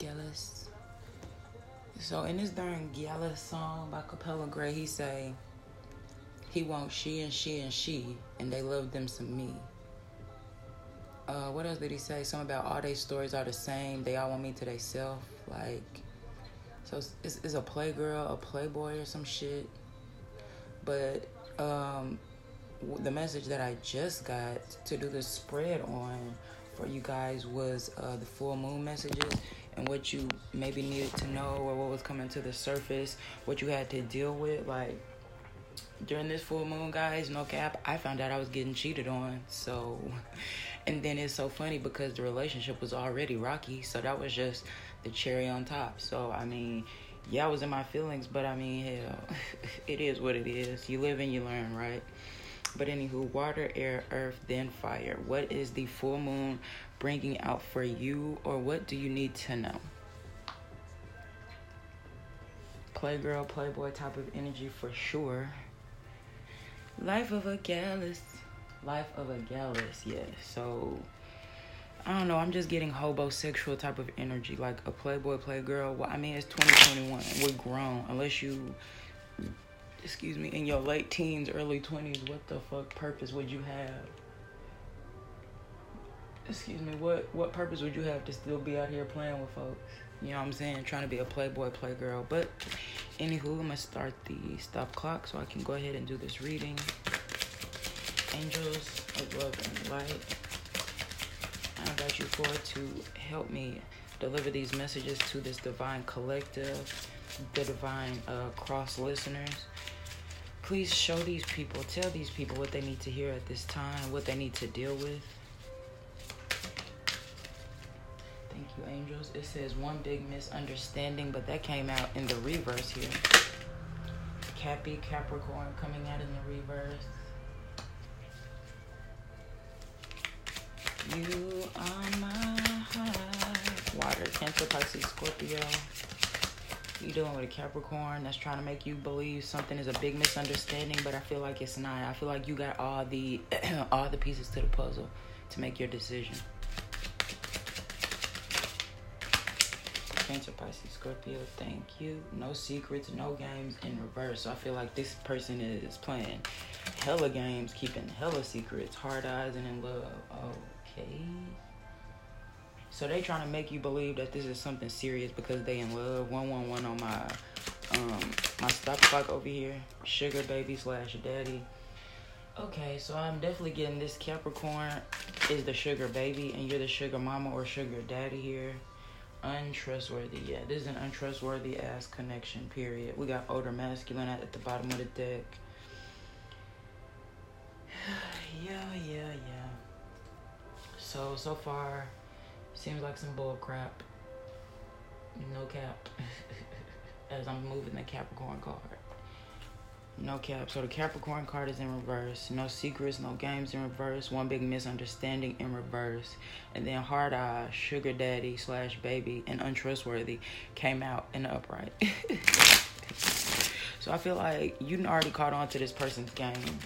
Gyalis. So in this darn Gyalis song by Capella Grey, he say he wants she and she and she, and they love them some me. Uh, what else did he say? Something about all their stories are the same. They all want me to themselves. Like, so it's, it's a playgirl, a playboy, or some shit. But um, the message that I just got to do the spread on for you guys was uh, the full moon messages and what you maybe needed to know or what was coming to the surface, what you had to deal with. Like during this full moon, guys, no cap, I found out I was getting cheated on. So, and then it's so funny because the relationship was already rocky. So that was just the cherry on top. So, I mean, yeah, I was in my feelings, but I mean, hell, it is what it is. You live and you learn, right? But anywho, water, air, earth, then fire. What is the full moon bringing out for you, or what do you need to know? Playgirl, playboy type of energy for sure. Life of a gyalis. Life of a gyalis. Yeah. So, I don't know. I'm just getting hobosexual type of energy, like a playboy, playgirl. Well, I mean, it's 2021. We're grown. Unless you excuse me, in your late teens, early 20s, what the fuck purpose would you have? Excuse me, what what purpose would you have to still be out here playing with folks? You know what I'm saying? Trying to be a playboy, playgirl. But anywho, I'm gonna start the stop clock so I can go ahead and do this reading. Angels of love and light. I invite you forward to help me deliver these messages to this divine collective, the divine uh, cross listeners please show these people, tell these people what they need to hear at this time, what they need to deal with. You, angels. It says one big misunderstanding, but that came out in the reverse here. Cappy, Capricorn coming out in the reverse. You are my heart. Water, Cancer, Pisces, Scorpio you dealing with a Capricorn that's trying to make you believe something is a big misunderstanding, but I feel like it's not. I feel like you got all the all the pieces to the puzzle to make your decision. Cancer, Pisces, Scorpio, thank you. No secrets, no games in reverse. So I feel like this person is playing hella games, keeping hella secrets, hard eyes, and in love. Okay. So they trying to make you believe that this is something serious because they in love. One one one on my um my stop clock over here. Sugar baby slash daddy. Okay, so I'm definitely getting this Capricorn is the sugar baby and you're the sugar mama or sugar daddy here. Untrustworthy, yeah. This is an untrustworthy ass connection, period. We got older masculine at the bottom of the deck. yeah, yeah, yeah. So so far Seems like some bull crap. No cap. As I'm moving the Capricorn card. No cap. So the Capricorn card is in reverse. No secrets, no games in reverse. One big misunderstanding in reverse. And then hard eye, sugar daddy slash baby, and untrustworthy came out in the upright. so I feel like you already caught on to this person's game.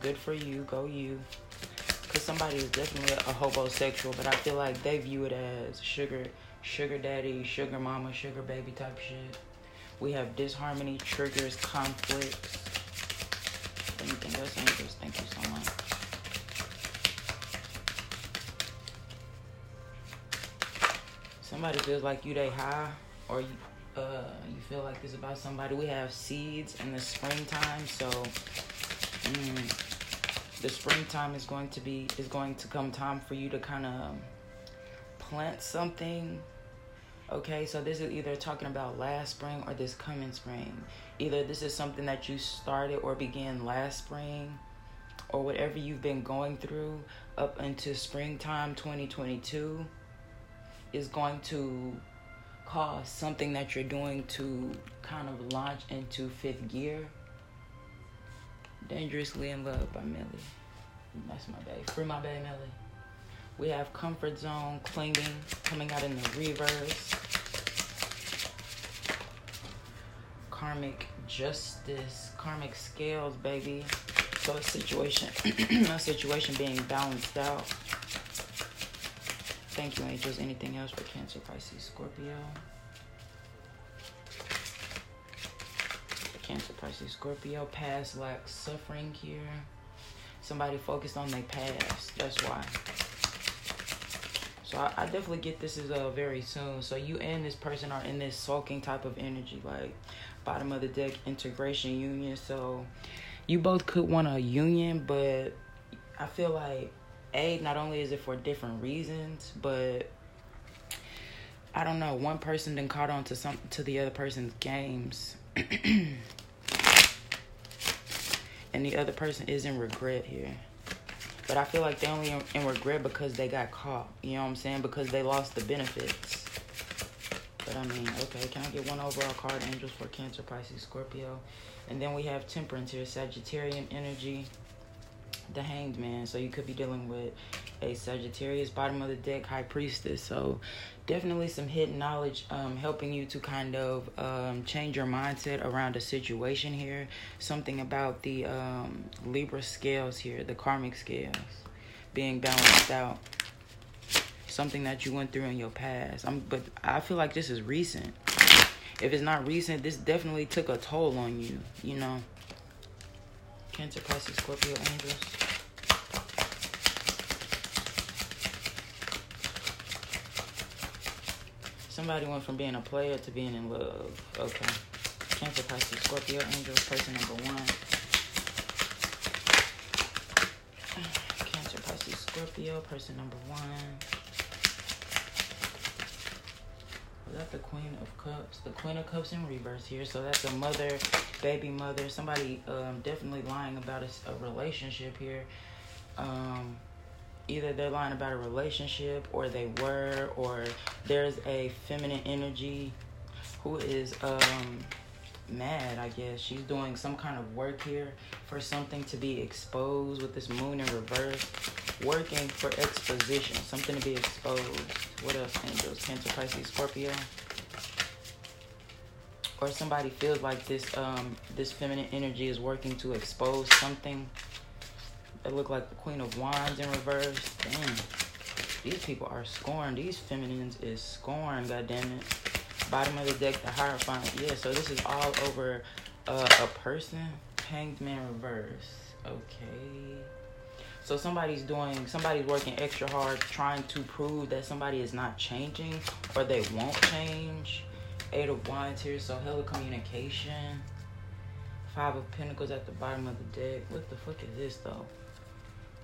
Good for you. Go you because somebody is definitely a hobosexual, but I feel like they view it as sugar, sugar daddy, sugar mama, sugar baby type shit. We have disharmony, triggers, conflicts. Anything else, angels? Thank you so much. Somebody feels like you they high, or you, uh, you feel like this about somebody. We have seeds in the springtime, so. Mm, the springtime is going to be is going to come time for you to kind of plant something okay so this is either talking about last spring or this coming spring either this is something that you started or began last spring or whatever you've been going through up into springtime 2022 is going to cause something that you're doing to kind of launch into fifth gear Dangerously in Love by Millie. That's my babe. Free my babe, Millie. We have Comfort Zone Clinging coming out in the reverse. Karmic Justice, Karmic Scales, baby. So a situation, a situation being balanced out. Thank you, angels. Anything else for Cancer, Pisces, Scorpio? Cancer, Pisces, Scorpio. Past lack suffering here. Somebody focused on their past. That's why. So I, I, definitely get this is uh very soon. So you and this person are in this sulking type of energy, like bottom of the deck integration union. So you both could want a union, but I feel like a not only is it for different reasons, but I don't know. One person then caught on to some to the other person's games, and the other person is in regret here. But I feel like they only in, in regret because they got caught. You know what I'm saying? Because they lost the benefits. But I mean, okay, can I get one overall card, Angels for Cancer, Pisces, Scorpio? And then we have Temperance here, Sagittarian energy, the Hanged Man. So you could be dealing with a Sagittarius, bottom of the deck, High Priestess. So definitely some hidden knowledge um, helping you to kind of um, change your mindset around a situation here. Something about the um, Libra scales here, the karmic scales being balanced out. Something that you went through in your past. I'm, but I feel like this is recent. If it's not recent, this definitely took a toll on you, you know. Cancer, Pisces, Scorpio, Angels. Somebody went from being a player to being in love. Okay. Cancer, Pisces, Scorpio, Angels, person number one. Cancer, Pisces, Scorpio, person number one. That's the Queen of Cups. The Queen of Cups in reverse here. So that's a mother, baby mother. Somebody um, definitely lying about a, a relationship here. Um, either they're lying about a relationship or they were or there's a feminine energy who is um mad i guess. She's doing some kind of work here for something to be exposed with this moon in reverse. Working for exposition something to be exposed. What else? Angels cancer pisces scorpio. Or somebody feels like this um this feminine energy is working to expose something it look like the Queen of Wands in reverse. Damn. These people are scorned. These feminines is scorned, God damn it. Bottom of the deck, the Hierophant. Yeah, so this is all over uh, a person. Hanged Man reverse. Okay. So somebody's doing, somebody's working extra hard trying to prove that somebody is not changing or they won't change. Eight of Wands here, so hell hella communication. Five of Pentacles at the bottom of the deck. What the fuck is this though?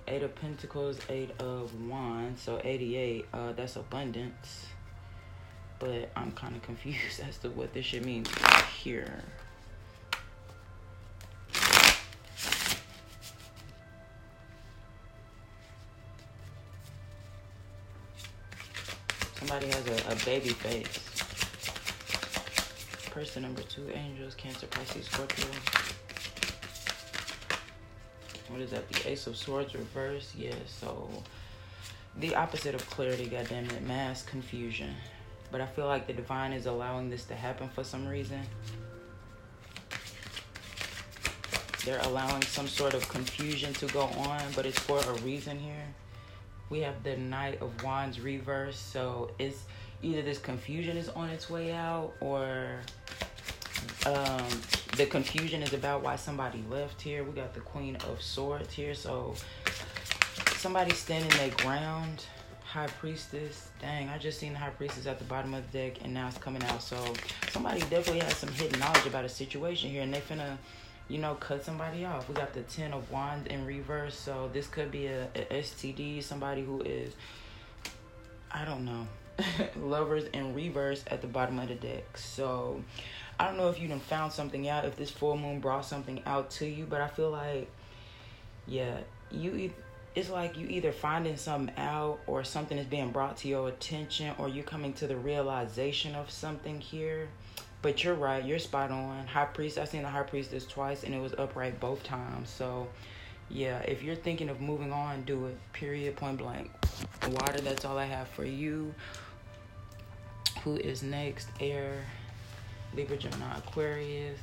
Eight of Pentacles, Eight of Wands, so 88. Uh, that's abundance. But I'm kind of confused as to what this shit means here. Somebody has a, a baby face. Person number two, angels, Cancer, Pisces, Scorpio what is that? The Ace of Swords reverse. Yeah, so the opposite of clarity, goddamn it, mass confusion. But I feel like the divine is allowing this to happen for some reason. They're allowing some sort of confusion to go on, but it's for a reason here. We have the Knight of Wands reverse, so it's either this confusion is on its way out or the confusion is about why somebody left here. We got the Queen of Swords here. So somebody standing their ground. High Priestess. Dang, I just seen the High Priestess at the bottom of the deck and now it's coming out. So somebody definitely has some hidden knowledge about a situation here and they finna, you know, cut somebody off. We got the Ten of Wands in reverse. So this could be a, a STD, somebody who is, I don't know, lovers in reverse at the bottom of the deck. So I don't know if you done found something out, if this full moon brought something out to you, but I feel like, yeah, you. It's like you either finding something out, or something is being brought to your attention, or you're coming to the realization of something here. But you're right, you're spot on. High priest, I've seen the high priestess twice, and it was upright both times. So, yeah, if you're thinking of moving on, do it. Period. Point blank. Water. That's all I have for you. Who is next? Air. Libra, Gemini, Aquarius.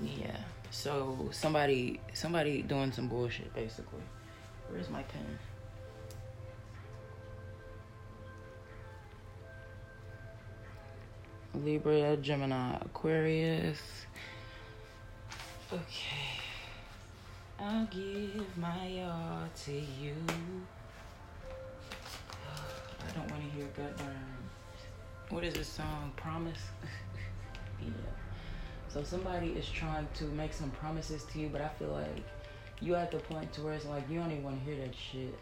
Yeah. So somebody somebody doing some bullshit basically. Where's my pen? Libra, Gemini, Aquarius. Okay. I'll give my all to you. What is this song? Promise? yeah. So somebody is trying to make some promises to you, but I feel like you at the point to where it's like you don't even want to hear that shit.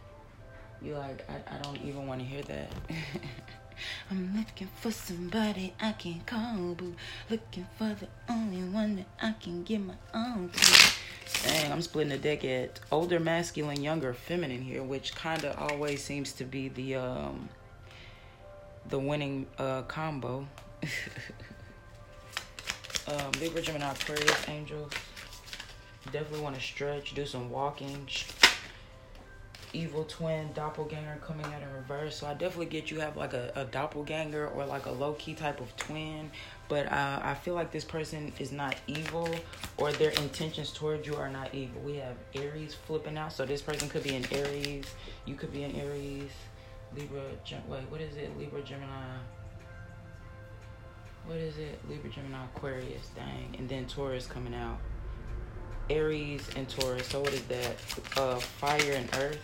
You like I, I don't even want to hear that. I'm looking for somebody I can call, boo. Looking for the only one that I can give my own to. Dang, I'm splitting the deck at older masculine, younger feminine here, which kind of always seems to be the um the winning uh combo. um, Libra, Gemini, Aquarius, Angels. Definitely want to stretch, do some walking, evil twin doppelganger coming out in reverse. So I definitely get you have like a, a doppelganger or like a low key type of twin. But uh, I feel like this person is not evil or their intentions towards you are not evil. We have Aries flipping out. So this person could be an Aries. You could be an Aries. Libra, Gem- wait, what is it? Libra, Gemini. What is it? Libra, Gemini, Aquarius, dang. And then Taurus coming out. Aries and Taurus. So what is that? Uh, fire and earth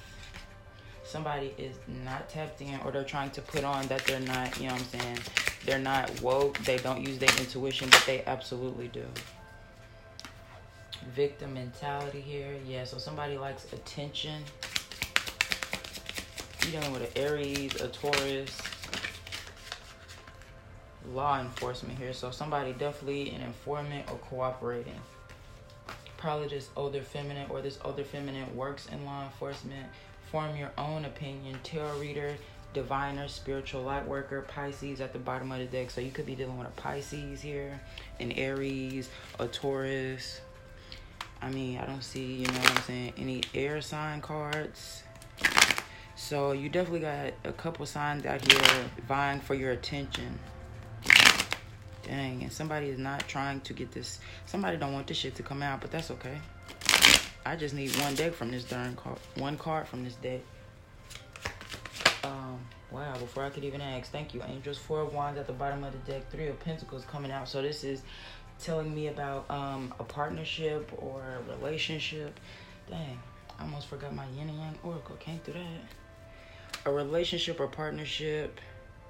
somebody is not tapped in or they're trying to put on that they're not, you know what I'm saying? They're not woke, they don't use their intuition, but they absolutely do. Victim mentality here. Yeah, so somebody likes attention. You dealing with an Aries, a Taurus, law enforcement here. So somebody definitely an informant or cooperating. Probably just older feminine or this older feminine works in law enforcement Form your own opinion. Tarot reader, diviner, spiritual light worker, Pisces at the bottom of the deck. So you could be dealing with a Pisces here, an Aries, a Taurus. I mean, I don't see, you know what I'm saying, any air sign cards. So you definitely got a couple signs out here vying for your attention. Dang, and somebody is not trying to get this. Somebody don't want this shit to come out, but that's okay. I just need one deck from this darn card. One card from this deck. Um, wow, before I could even ask, thank you, Angels. Four of Wands at the bottom of the deck. Three of Pentacles coming out. So this is telling me about um, a partnership or a relationship. Dang, I almost forgot my yin and yang oracle. Can't do that. A relationship or partnership.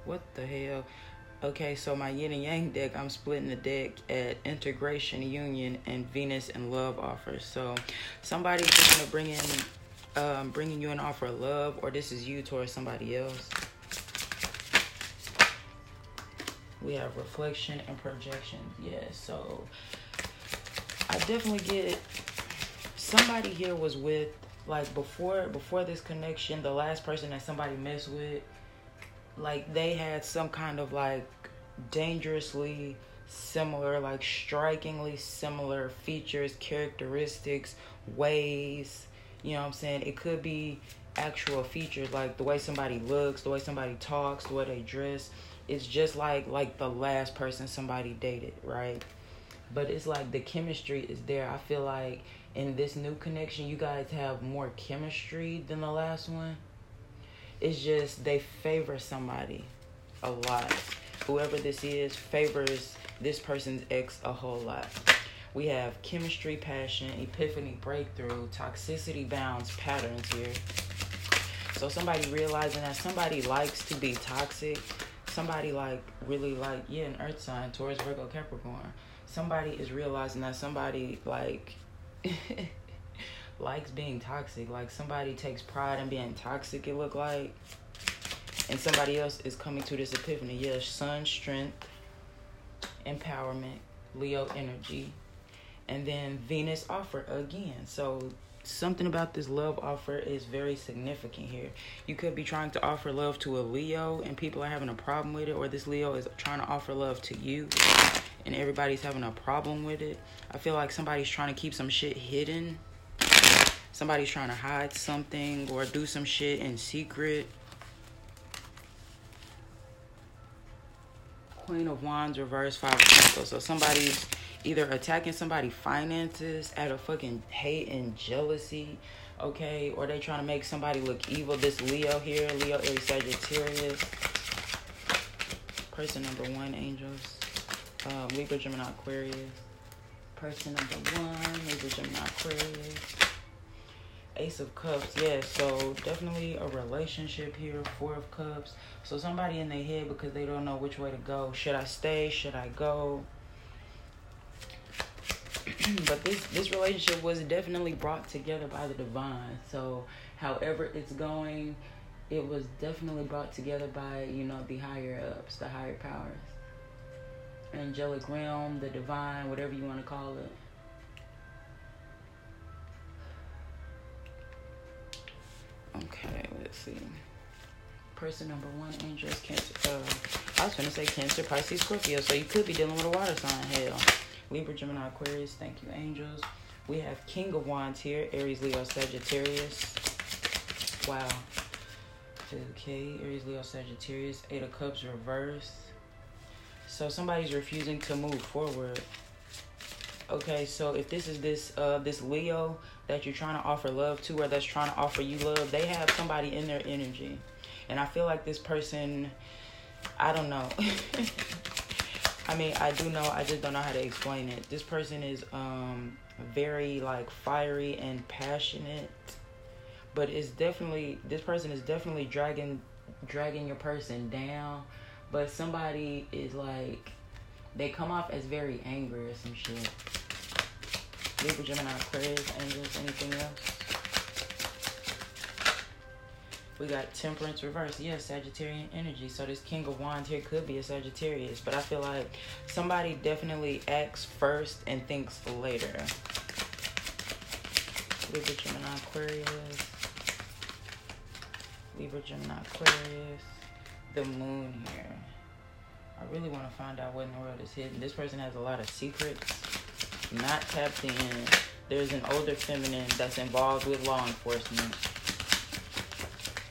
What the hell? Okay, so my yin and yang deck, I'm splitting the deck at integration, union, and Venus and love offers. So somebody's gonna bring in, um, bringing you an offer of love, or this is you towards somebody else. We have reflection and projection. Yeah, so I definitely get somebody here was with like before before this connection, the last person that somebody messed with like they had some kind of like dangerously similar, like strikingly similar features, characteristics, ways. You know what I'm saying? It could be actual features like the way somebody looks, the way somebody talks, the way they dress. It's just like like the last person somebody dated, right? But it's like the chemistry is there. I feel like in this new connection, you guys have more chemistry than the last one. It's just they favor somebody a lot. Whoever this is favors this person's ex a whole lot. We have chemistry, passion, epiphany, breakthrough, toxicity bounds, patterns here. So somebody realizing that somebody likes to be toxic, somebody like really like yeah, an earth sign, Taurus, Virgo, Capricorn. Somebody is realizing that somebody like likes being toxic. Like somebody takes pride in being toxic, it look like. And somebody else is coming to this epiphany. Yes, sun, strength, empowerment, Leo energy, and then Venus offer again. So something about this love offer is very significant here. You could be trying to offer love to a Leo and people are having a problem with it, or this Leo is trying to offer love to you and everybody's having a problem with it. I feel like somebody's trying to keep some shit hidden somebody's trying to hide something or do some shit in secret. Queen of Wands reverse five of Pentacles. So somebody's either attacking somebody finances out of fucking hate and jealousy, okay, or they trying to make somebody look evil. This Leo here, Leo, Aries, Sagittarius. Person number one, angels. Uh, Libra, Gemini, Aquarius. Person number one, Libra, Gemini, Aquarius. Ace of Cups, yeah, so definitely a relationship here, Four of Cups. So somebody in their head because they don't know which way to go. Should I stay? Should I go? but this this relationship was definitely brought together by the divine. So however it's going, it was definitely brought together by, you know, the higher ups, the higher powers. Angelic realm, the divine, whatever you want to call it. Okay, let's see. Person number one, angel is Cancer. Uh, I was gonna say Cancer, Pisces, Scorpio. So you could be dealing with a water sign. Hell, Libra, Gemini, Aquarius. Thank you, angels. We have King of Wands here, Aries, Leo, Sagittarius. Wow. Okay, Aries, Leo, Sagittarius. Eight of Cups, reverse. So somebody's refusing to move forward. Okay, so if this is this uh this Leo that you're trying to offer love to or that's trying to offer you love, they have somebody in their energy. And I feel like this person I don't know. I mean, I do know, I just don't know how to explain it. This person is um very like fiery and passionate. But it's definitely this person is definitely dragging dragging your person down. But somebody is like they come off as very angry or some shit. Libra, Gemini, Aquarius, Angels, anything else? We got Temperance reverse. Yes, Sagittarian energy. So this King of Wands here could be a Sagittarius. But I feel like somebody definitely acts first and thinks later. Libra, Gemini, Aquarius. Libra, Gemini, Aquarius. The moon here. I really want to find out what in the world is hidden. This person has a lot of secrets not tapped in. There's an older feminine that's involved with law enforcement.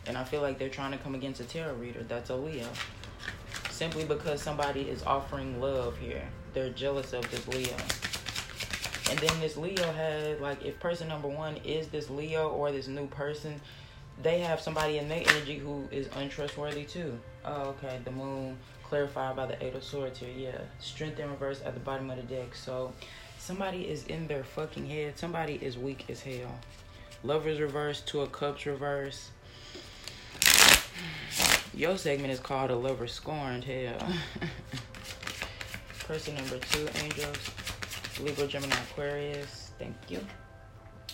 And I feel like they're trying to come against a tarot reader. That's a Leo. Simply because somebody is offering love here. They're jealous of this Leo. And then this Leo had, like, if person number one is this Leo or this new person, they have somebody in their energy who is untrustworthy too. Oh, okay. The moon clarified by the Eight of Swords here. Yeah. Strength in reverse at the bottom of the deck. So Somebody is in their fucking head. Somebody is weak as hell. Lovers reverse, Two of Cups reverse. Your segment is called A Lover Scorned. Hell. Person number two, Angels. Libra, Gemini, Aquarius. Thank you.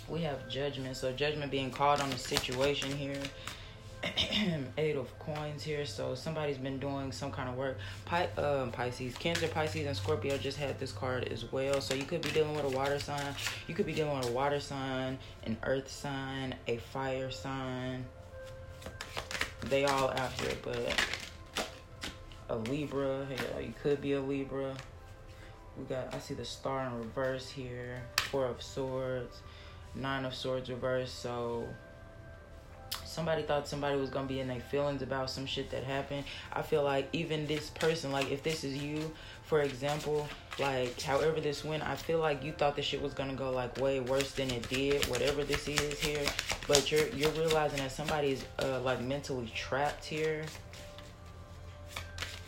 We have Judgment. So, Judgment being called on the situation here. eight of coins here. So somebody's been doing some kind of work. Pi- um, pisces cancer pisces and scorpio just had this card as well. So you could be dealing with a water sign. You could be dealing with a water sign an earth sign a fire sign. They all out here but a libra you could be a libra. We got i see the star in reverse here. Four of swords nine of swords reverse so somebody thought somebody was gonna be in their feelings about some shit that happened. I feel like even this person, like if this is you, for example, like however this went, I feel like you thought the shit was gonna go like way worse than it did, whatever this is here. But you're you're realizing that somebody's uh like mentally trapped here.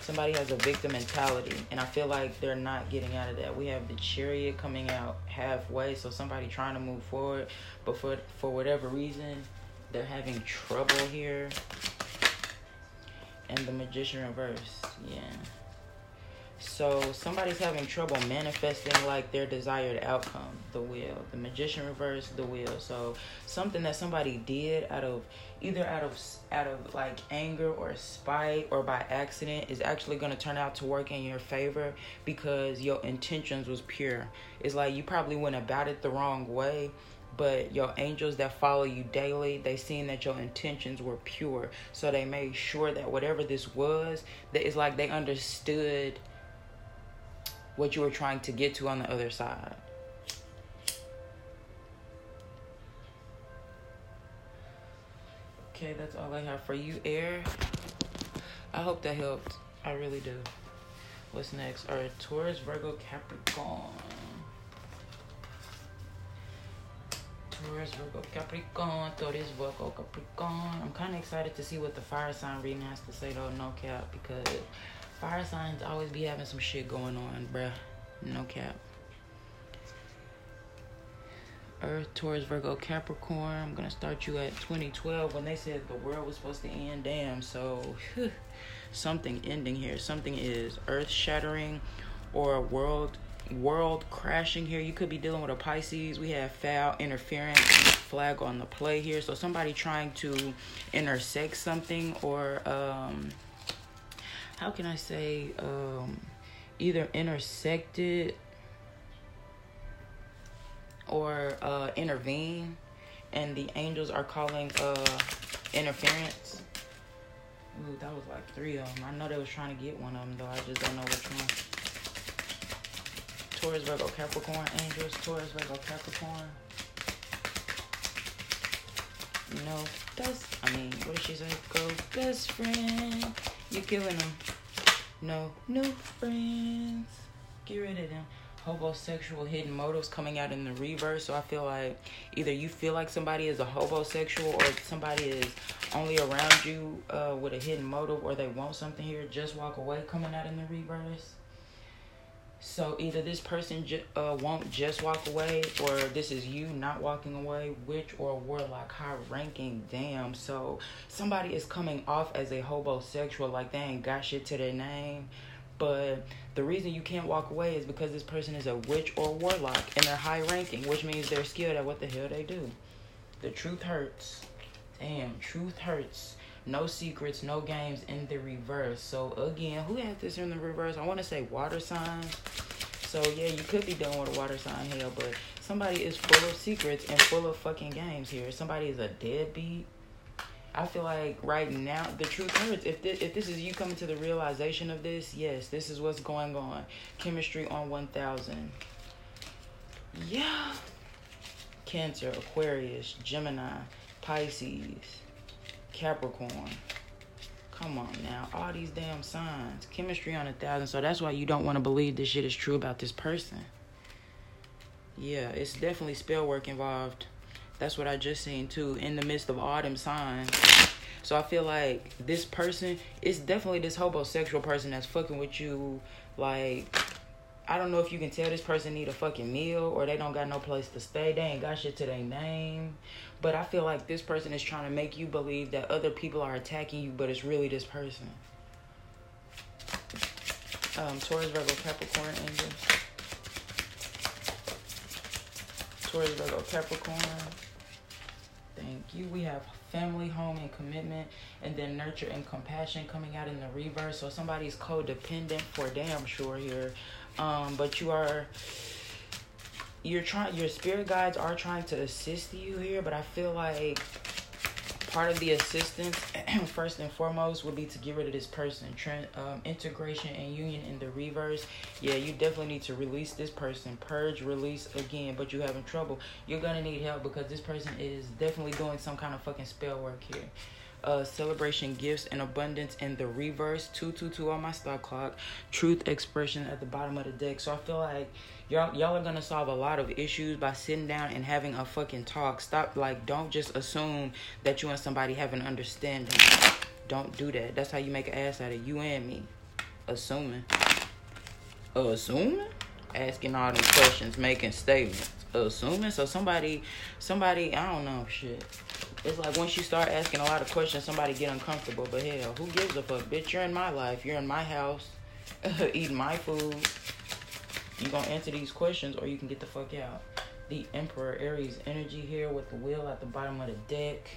Somebody has a victim mentality, and I feel like they're not getting out of that. We have the chariot coming out halfway, so somebody trying to move forward, but for for whatever reason, they're having trouble here. And the magician reverse. Yeah. So somebody's having trouble manifesting like their desired outcome, the will. The magician reverse, the will. So something that somebody did out of either out of out of like anger or spite or by accident is actually going to turn out to work in your favor because your intentions was pure. It's like you probably went about it the wrong way, but your angels that follow you daily they seen that your intentions were pure so they made sure that whatever this was that it's like they understood what you were trying to get to on the other side. Okay, that's all I have for you, Air. I hope that helped. I really do. What's next? All right, Taurus, Virgo, Capricorn. Taurus, Virgo, Capricorn. Taurus, Virgo, Capricorn. I'm kind of excited to see what the fire sign reading has to say, though, no cap, because fire signs always be having some shit going on, bruh. No cap. Earth, Taurus, Virgo, Capricorn. I'm gonna start you at 2012 when they said the world was supposed to end. Damn, so something ending here. Something is earth shattering or a world world crashing here. You could be dealing with a Pisces. We have foul interference flag on the play here. So somebody trying to intersect something or um how can I say um either intersected or uh intervene and the angels are calling uh interference. Ooh, that was like three of them. I know they was trying to get one of them though. I just don't know which one. Taurus, Virgo, Capricorn, Angels, Taurus, Virgo, Capricorn. No, that's, I mean, what did she say? Go, best friend. You killing them. No, new friends. Get rid of them. Hobosexual hidden motives coming out in the reverse. So I feel like either you feel like somebody is a hobosexual or somebody is only around you uh, with a hidden motive or they want something here. Just walk away coming out in the reverse. So either this person ju- uh, won't just walk away, or this is you not walking away, witch or warlock, high ranking. Damn. So somebody is coming off as a hobosexual, like they ain't got shit to their name. But the reason you can't walk away is because this person is a witch or warlock and they're high ranking, which means they're skilled at what the hell they do. The truth hurts. Damn, truth hurts. No secrets, no games in the reverse. So again, who has this in the reverse? I want to say water signs. So yeah, you could be dealing with a water sign hell, but somebody is full of secrets and full of fucking games here. Somebody is a deadbeat. I feel like right now the truth hurts. If this, if this is you coming to the realization of this, yes, this is what's going on. Chemistry on one thousand. Yeah. Cancer, Aquarius, Gemini, Pisces. Capricorn. Come on now. All these damn signs. Chemistry on a thousand. So that's why you don't want to believe this shit is true about this person. Yeah, it's definitely spell work involved. That's what I just seen too. In the midst of all them signs. So I feel like this person is definitely this hobosexual person that's fucking with you like I don't know if you can tell this person need a fucking meal or they don't got no place to stay. They ain't got shit to their name. But I feel like this person is trying to make you believe that other people are attacking you, but it's really this person. Um, Taurus, Virgo, Capricorn, Angel. Taurus, Virgo, Capricorn. Thank you. We have family, home, and commitment, and then nurture and compassion coming out in the reverse. So somebody's codependent for damn sure here um, but you are you're trying your spirit guides are trying to assist you here but i feel like part of the assistance first and foremost would be to get rid of this person Trend, um, integration and union in the reverse. Yeah you definitely need to release this person. Purge release again but you're having trouble. You're gonna need help because this person is definitely doing some kind of fucking spell work here uh, celebration gifts and abundance in the reverse. 222 on my stock clock. Truth expression at the bottom of the deck. So i feel like y'all y'all are gonna solve a lot of issues by sitting down and having a fucking talk. Stop like don't just assume that you and somebody have an understanding. Don't do that. That's how you make an ass out of you and me. Assuming. Assuming? Asking all these questions making statements. Assuming? So somebody somebody i don't know shit it's like once you start asking a lot of questions, somebody get uncomfortable. But hell, who gives a fuck? Bitch, you're in my life. You're in my house, eating my food. You gonna answer these questions, or you can get the fuck out. The Emperor Aries energy here with the wheel at the bottom of the deck.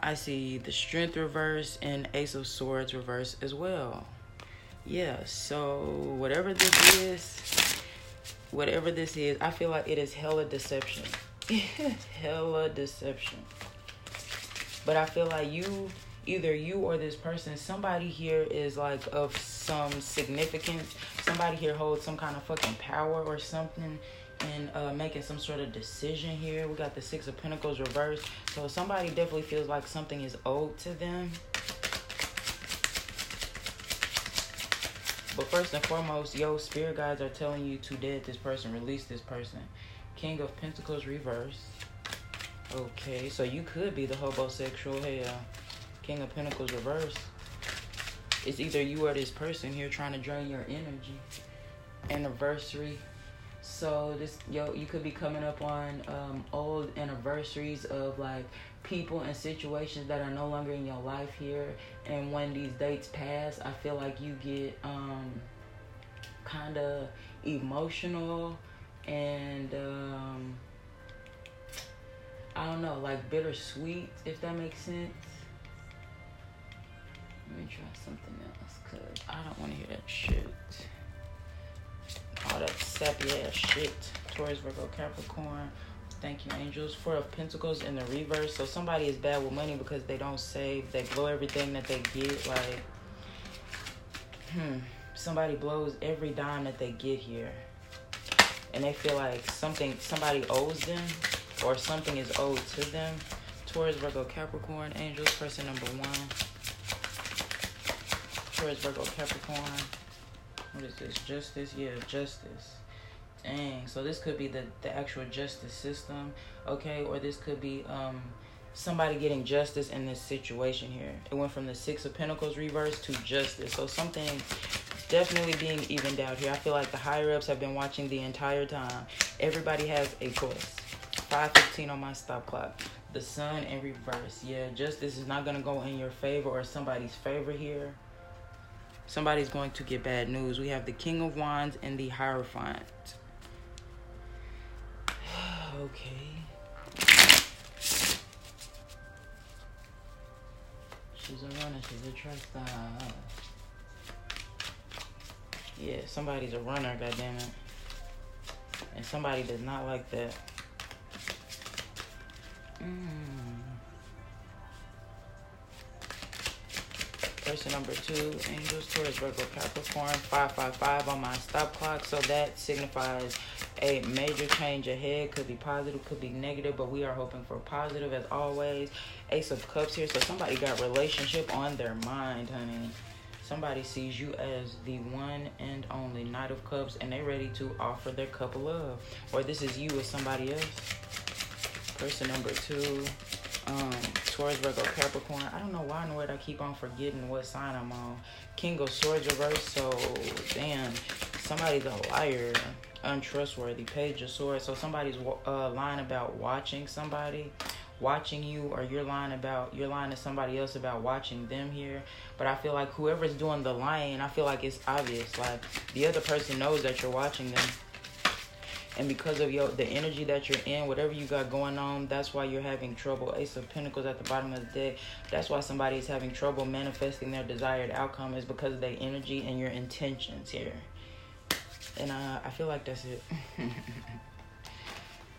I see the Strength reverse and Ace of Swords reverse as well. Yeah, so whatever this is, whatever this is, I feel like it is hella deception. hella deception. But I feel like you, either you or this person, somebody here is like of some significance. Somebody here holds some kind of fucking power or something and uh, making some sort of decision here. We got the Six of Pentacles reversed. So somebody definitely feels like something is owed to them. But first and foremost, yo, spirit guides are telling you to dead this person, release this person. King of Pentacles reverse. Okay, so you could be the hobosexual. Hey, King of Pentacles reverse. It's either you or this person here trying to drain your energy. Anniversary. So this yo, you could be coming up on um, old anniversaries of like people and situations that are no longer in your life here. And when these dates pass, I feel like you get um, kind of emotional and um, I don't know, like bittersweet, if that makes sense. Let me try something else, cause I don't want to hear that shit. All that sappy ass shit. Taurus, Virgo, Capricorn. Thank you, angels. Four of Pentacles in the reverse. So somebody is bad with money because they don't save. They blow everything that they get. Like, hmm. Somebody blows every dime that they get here. And they feel like something, somebody owes them or something is owed to them. Taurus, Virgo, Capricorn, angels, person number one. Taurus, Virgo, Capricorn. What is this? Justice? Yeah, justice. Dang. So this could be the, the actual justice system, okay? Or this could be um somebody getting justice in this situation here. It went from the Six of Pentacles reverse to justice. So something definitely being evened out here. I feel like the higher ups have been watching the entire time. Everybody has a choice. 515 on my stop clock. The sun in reverse. Yeah, justice is not going to go in your favor or somebody's favor here. Somebody's going to get bad news. We have the King of Wands and the Hierophant. okay. She's a runner. She's a track star. Yeah, somebody's a runner, goddammit. And somebody does not like that. Mm. Person number two, Angels, Taurus, Virgo, Capricorn, 555 on my stop clock. So that signifies a major change ahead. Could be positive, could be negative, but we are hoping for positive as always. Ace of Cups here. So somebody got relationship on their mind, honey. Somebody sees you as the one and only Knight of Cups and they're ready to offer their cup of love. Or this is you with somebody else. Person number two, um, Taurus, Virgo, Capricorn. I don't know why in the I keep on forgetting what sign I'm on. King of Swords reverse. So, damn, somebody's a liar, untrustworthy. Page of Swords. So somebody's uh, lying about watching somebody watching you or you're lying about you're lying to somebody else about watching them here. But i feel like whoever's doing the lying i feel like it's obvious. Like the other person knows that you're watching them. And because of your the energy that you're in whatever you got going on that's why you're having trouble. Ace of pentacles at the bottom of the deck. That's why somebody is having trouble manifesting their desired outcome is because of their energy and your intentions here and uh, i feel like that's it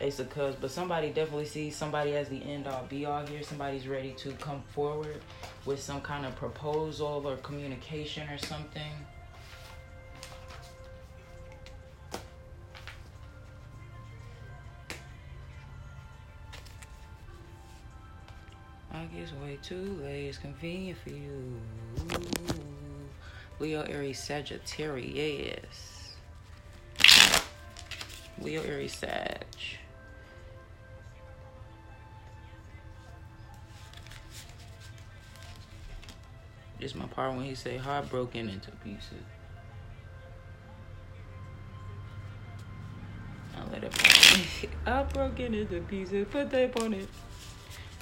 Ace of Cups, but somebody definitely sees somebody as the end all be all here. Somebody's ready to come forward with some kind of proposal or communication or something. I guess way too late is convenient for you. Leo Aries Sagittarius. Leo Aries Sag. This my part when he say heart broken into pieces. I'll let it pop. heart broken into pieces. Put tape on it.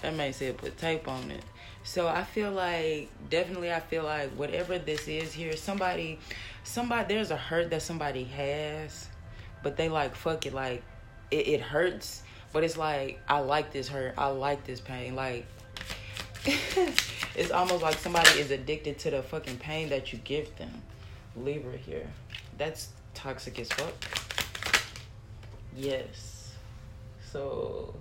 That man said put tape on it. So I feel like definitely I feel like whatever this is here, somebody somebody there's a hurt that somebody has, but they like fuck it, like it, it hurts, but it's like I like this hurt, I like this pain. Like it's almost like somebody is addicted to the fucking pain that you give them. Libra here. That's toxic as fuck. Yes. So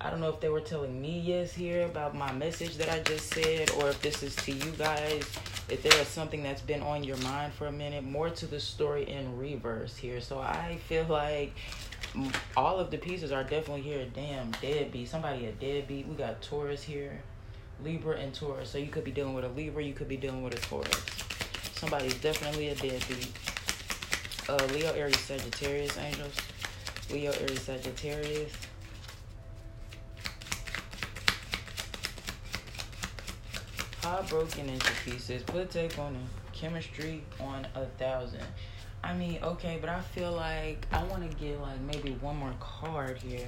I don't know if they were telling me yes here about my message that I just said, or if this is to you guys. If there is something that's been on your mind for a minute, more to the story in reverse here. So I feel like all of the pieces are definitely here. Damn, deadbeat. Somebody a deadbeat. We got Taurus here. Libra and Taurus. So you could be dealing with a Libra, you could be dealing with a Taurus. Somebody's definitely a deadbeat. Uh, Leo, Aries, Sagittarius, angels. Leo, Aries, Sagittarius. Heart broken into pieces. Put tape on it, chemistry on a thousand. I mean, okay, but I feel like I want to get like maybe one more card here.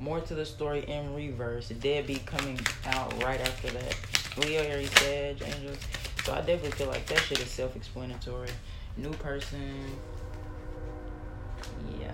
More to the story in reverse. Deadbeat coming out right after that. Leo, Aries, Sag, Angels. So I definitely feel like that shit is self-explanatory. New person. Yeah.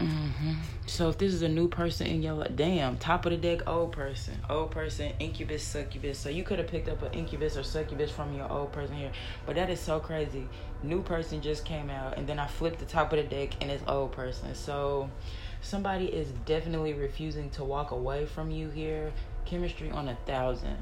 Mm-hmm. So if this is a new person in your life, damn, top of the deck, old person, old person, incubus, succubus. So you could have picked up an incubus or succubus from your old person here, but that is so crazy. New person just came out, and then I flipped the top of the deck, and it's old person. So somebody is definitely refusing to walk away from you here. Chemistry on a thousand.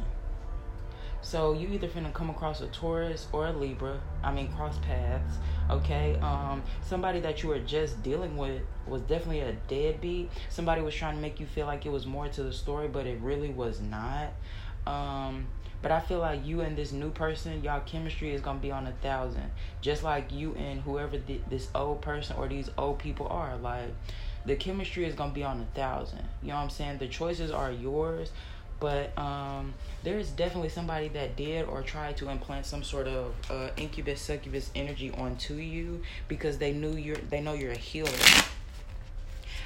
So you either finna come across a Taurus or a Libra. I mean cross paths. Okay. Um, somebody that you were just dealing with was definitely a deadbeat. Somebody was trying to make you feel like it was more to the story, but it really was not. Um, but I feel like you and this new person, y'all chemistry is gonna be on a thousand. Just like you and whoever th- this old person or these old people are. Like the chemistry is gonna be on a thousand. You know what I'm saying? The choices are yours but um, there is definitely somebody that did or tried to implant some sort of uh, incubus succubus energy onto you because they knew you're they know you're a healer.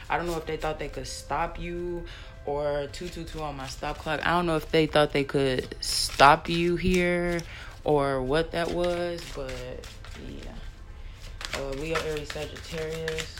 I don't know if they thought they could stop you or 222 on my stop clock. I don't know if they thought they could stop you here or what that was but yeah. Uh, leo aries sagittarius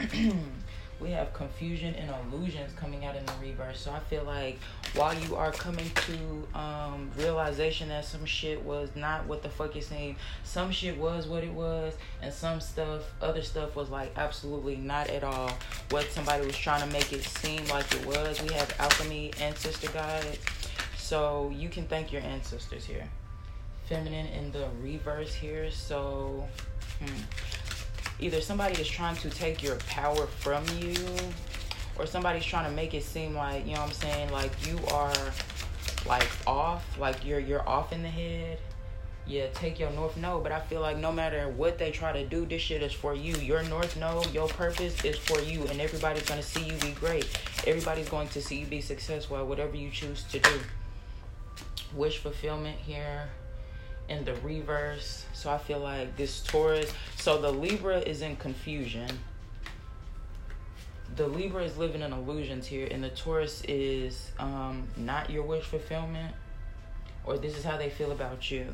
we have confusion and illusions coming out in the reverse. So I feel like while you are coming to um, realization that some shit was not what the fuck it seemed, some shit was what it was, and some stuff, other stuff was like absolutely not at all what somebody was trying to make it seem like it was. We have alchemy, ancestor guides. So you can thank your ancestors here. Feminine in the reverse here. So, hmm either somebody is trying to take your power from you or somebody's trying to make it seem like you know what i'm saying like you are like off like you're you're off in the head. Yeah take your north node but i feel like no matter what they try to do this shit is for you. Your north node your purpose is for you and everybody's to see you be great. Everybody's going to see you be successful at whatever you choose to do. Wish fulfillment here in the reverse. So I feel like this Taurus. So the Libra is in confusion. The Libra is living in illusions here, and the Taurus is um, not your wish fulfillment, or this is how they feel about you.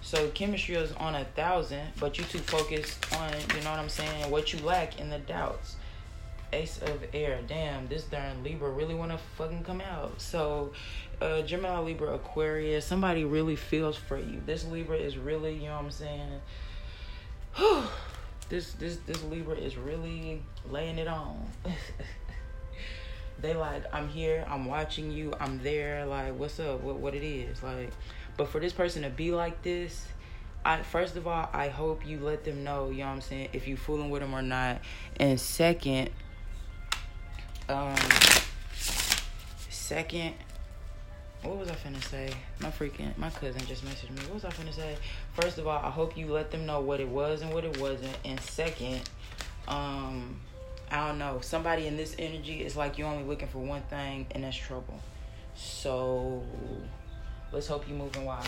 So chemistry is on a thousand, but you too focused on, you know what I'm saying, what you lack in the doubts. Ace of Air. Damn, this darn Libra really want to fucking come out. So, uh, Gemini, Libra, Aquarius, somebody really feels for you. This Libra is really, you know what I'm saying? this this this Libra is really laying it on. they like, I'm here, I'm watching you, I'm there. Like, what's up? What what it is? Like, but for this person to be like this. I, first of all, I hope you let them know, you know what I'm saying, if you fooling with them or not. And second, um, second, what was I finna say? My freaking, my cousin just messaged me. What was I finna say? First of all, I hope you let them know what it was and what it wasn't. And second, um, I don't know. Somebody in this energy is like you're only looking for one thing, and that's trouble. So let's hope you're moving wise.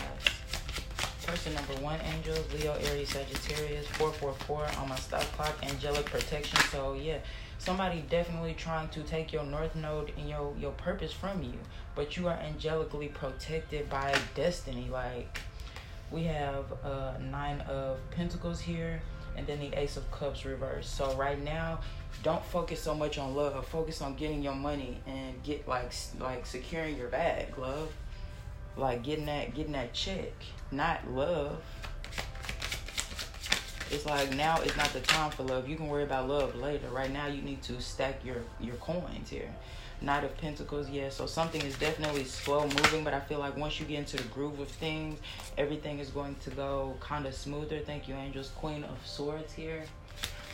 Person number one, angels, Leo, Aries, Sagittarius, 444 on my stop clock, angelic protection. So yeah, somebody definitely trying to take your north node and your your purpose from you but you are angelically protected by destiny. Like we have uh nine of pentacles here and then the ace of cups reversed. So right now don't focus so much on love. Focus on getting your money and get like like securing your bag love. Like getting that getting that check not love it's like now is not the time for love. You can worry about love later. Right now, you need to stack your your coins here. Knight of Pentacles, yeah. So something is definitely slow moving, but I feel like once you get into the groove of things, everything is going to go kind of smoother. Thank you, angels. Queen of Swords here.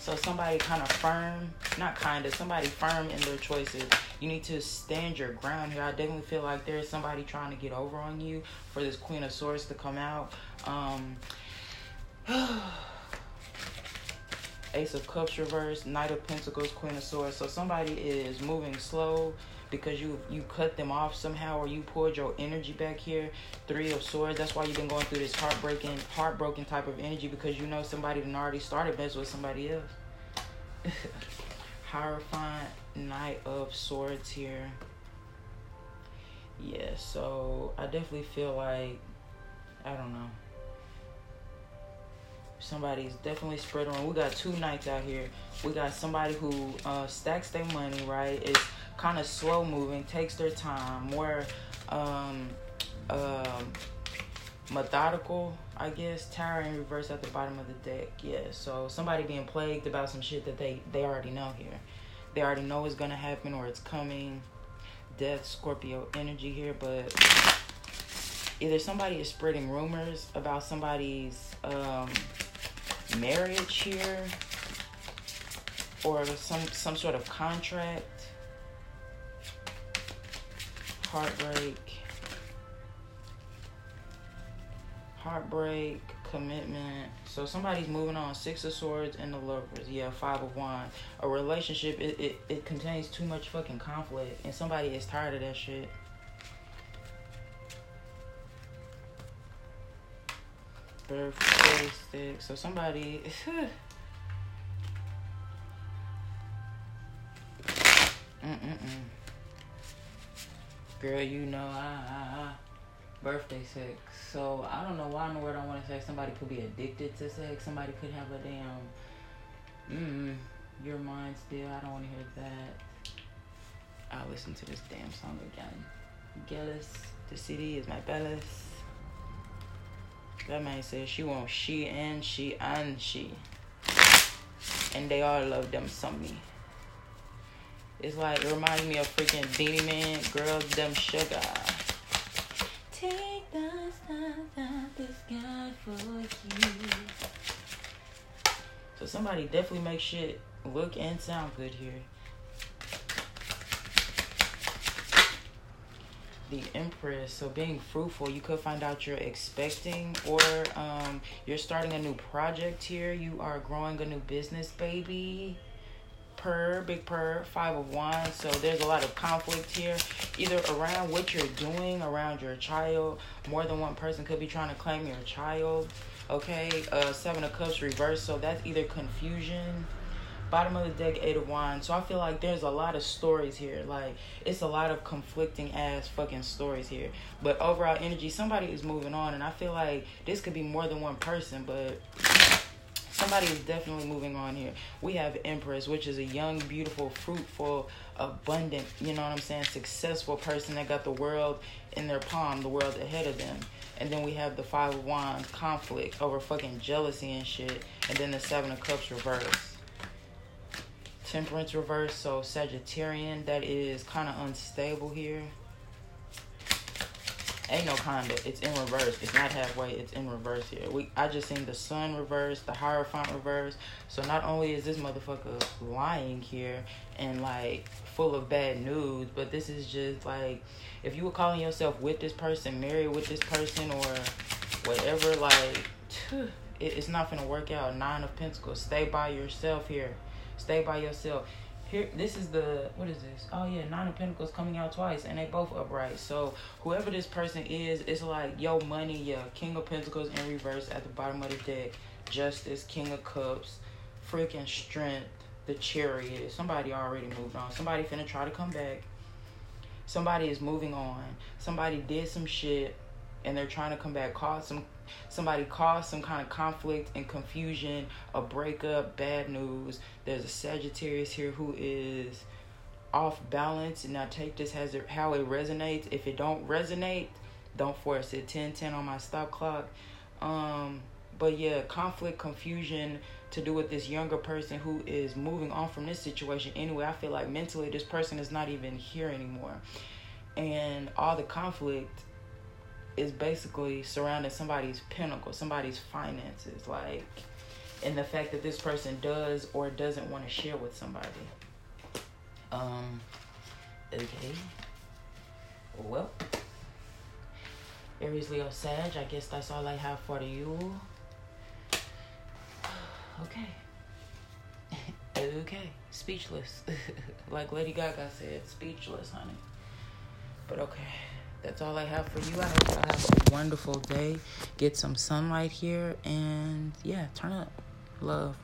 So somebody kind of firm, not kind of, somebody firm in their choices. You need to stand your ground here. I definitely feel like there is somebody trying to get over on you for this Queen of Swords to come out. Um, Ace of Cups reverse, Knight of Pentacles, Queen of Swords. So somebody is moving slow because you you cut them off somehow or you pulled your energy back here. Three of Swords. That's why you've been going through this heartbreaking, heartbroken type of energy because you know somebody done already started mess with somebody else. Hierophant, Knight of Swords here. Yeah, so I definitely feel like I don't know somebody's definitely spread around. We got two knights out here. We got somebody who uh, stacks their money, right? Is kind of slow moving, takes their time, more um, um, methodical, I guess. Tower in reverse at the bottom of the deck. Yeah, so somebody being plagued about some shit that they, they already know here. They already know it's gonna happen or it's coming. Death, Scorpio energy here, but either somebody is spreading rumors about somebody's um, marriage here or some some sort of contract heartbreak heartbreak commitment so somebody's moving on six of swords and the lovers yeah five of wands a relationship it, it, it contains too much fucking conflict and somebody is tired of that shit birthday stick. So somebody. Mm-mm-mm. Girl, you know, I, I, I, birthday sex. So I don't know why in the world I want to say somebody could be addicted to sex. Somebody could have a damn, mm, your mind still. I don't want to hear that. I'll listen to this damn song again. Gyalis, the city is my Bellis. That man said she wants she and she and she. And they all love them some me. It's like it reminds me of freaking Beenie Man, girls them sugar. Take the stuff out the sky for you. So somebody definitely make shit look and sound good here. the Empress. So being fruitful, you could find out you're expecting or um, you're starting a new project here. You are growing a new business, baby. Per, big per, five of wands. So there's a lot of conflict here, either around what you're doing, around your child. More than one person could be trying to claim your child. Okay, uh, seven of cups reverse. So that's either confusion bottom of the deck eight of wands so i feel like there's a lot of stories here like it's a lot of conflicting ass fucking stories here but overall energy somebody is moving on and i feel like this could be more than one person but somebody is definitely moving on here. We have empress which is a young beautiful fruitful abundant you know what i'm saying successful person that got the world in their palm the world ahead of them. And then we have the five of wands conflict over fucking jealousy and shit. And then the seven of cups reverse. Temperance reverse, so Sagittarian, that is kind of unstable here. Ain't no kinda. It's in reverse. It's not halfway. It's in reverse here. We I just seen the Sun reverse, the Hierophant reverse. So not only is this motherfucker lying here and like full of bad news, but this is just like if you were calling yourself with this person, married with this person, or whatever, like it's not gonna work out. Nine of Pentacles. Stay by yourself here. Stay by yourself. Here, this is the what is this? Oh yeah, Nine of Pentacles coming out twice, and they both upright. So whoever this person is, it's like yo money, yeah. King of Pentacles in reverse at the bottom of the deck. Justice, King of Cups, freaking Strength, the Chariot. Somebody already moved on. Somebody finna try to come back. Somebody is moving on. Somebody did some shit, and they're trying to come back. cause some somebody caused some kind of conflict and confusion, a breakup, bad news. There's a Sagittarius here who is off balance and I take this as it, how it resonates. If it don't resonate, don't force it. 10 10 on my stop clock. Um, but yeah, conflict, confusion to do with this younger person who is moving on from this situation anyway. I feel like mentally this person is not even here anymore. And all the conflict is basically surrounding somebody's pinnacle, somebody's finances, like, and the fact that this person does or doesn't want to share with somebody. Um, okay. Well, Aries, Leo, Sag, I guess that's all I have for you. Okay. Okay, speechless. like Lady Gaga said, speechless, honey. But okay, that's all I have for you. I hope y'all have a wonderful day. Get some sunlight here, and yeah, turn up. Love.